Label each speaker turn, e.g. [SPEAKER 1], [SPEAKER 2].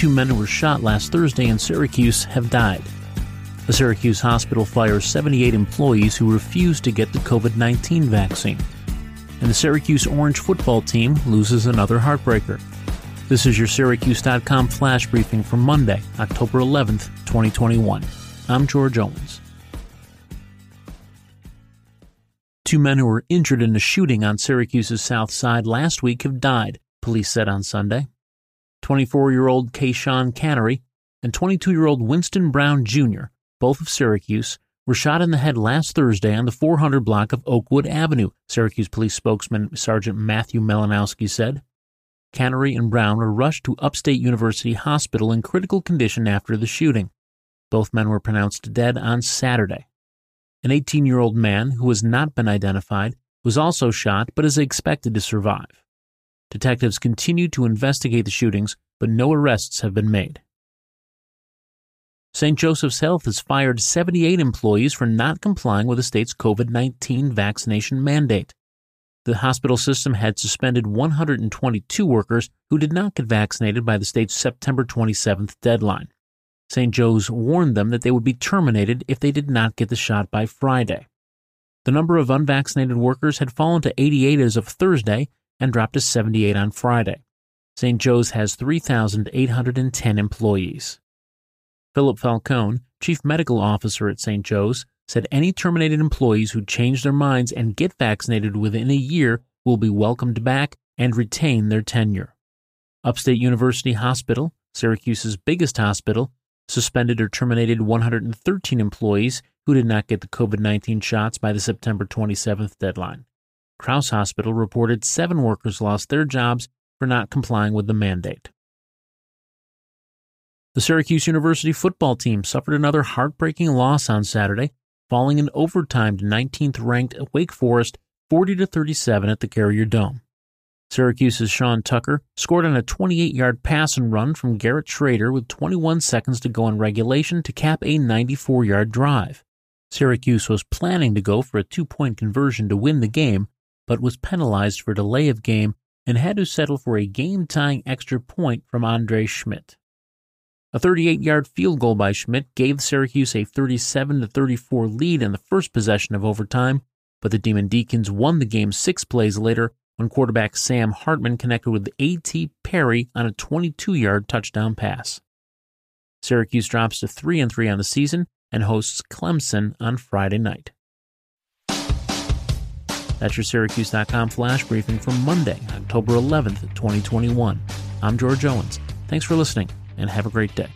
[SPEAKER 1] Two men who were shot last Thursday in Syracuse have died. The Syracuse hospital fires 78 employees who refused to get the COVID 19 vaccine. And the Syracuse Orange football team loses another heartbreaker. This is your Syracuse.com flash briefing for Monday, October 11th, 2021. I'm George Owens. Two men who were injured in a shooting on Syracuse's south side last week have died, police said on Sunday. 24 year old Kayshawn Cannery and 22 year old Winston Brown Jr., both of Syracuse, were shot in the head last Thursday on the 400 block of Oakwood Avenue, Syracuse police spokesman Sergeant Matthew Malinowski said. Cannery and Brown were rushed to Upstate University Hospital in critical condition after the shooting. Both men were pronounced dead on Saturday. An 18 year old man who has not been identified was also shot but is expected to survive. Detectives continue to investigate the shootings, but no arrests have been made. St. Joseph's Health has fired 78 employees for not complying with the state's COVID 19 vaccination mandate. The hospital system had suspended 122 workers who did not get vaccinated by the state's September 27th deadline. St. Joe's warned them that they would be terminated if they did not get the shot by Friday. The number of unvaccinated workers had fallen to 88 as of Thursday and dropped to 78 on Friday. St. Joe's has 3,810 employees. Philip Falcone, chief medical officer at St. Joe's, said any terminated employees who change their minds and get vaccinated within a year will be welcomed back and retain their tenure. Upstate University Hospital, Syracuse's biggest hospital, suspended or terminated 113 employees who did not get the COVID 19 shots by the September 27th deadline. Crouse Hospital reported seven workers lost their jobs for not complying with the mandate. The Syracuse University football team suffered another heartbreaking loss on Saturday, falling in overtime to 19th ranked Wake Forest 40 37 at the Carrier Dome. Syracuse's Sean Tucker scored on a 28 yard pass and run from Garrett Shrader with 21 seconds to go in regulation to cap a 94 yard drive. Syracuse was planning to go for a two point conversion to win the game, but was penalized for delay of game and had to settle for a game tying extra point from Andre Szmyt. A 38 yard field goal by Szmyt gave Syracuse a 37 34 lead in the first possession of overtime, but the Demon Deacons won the game six plays later when quarterback Sam Hartman connected with A.T. Perry on a 22 yard touchdown pass. Syracuse drops to 3 and 3 on the season and hosts Clemson on Friday night. That's your Syracuse.com flash briefing for Monday, October 11th, 2021. I'm George Owens. Thanks for listening and have a great day.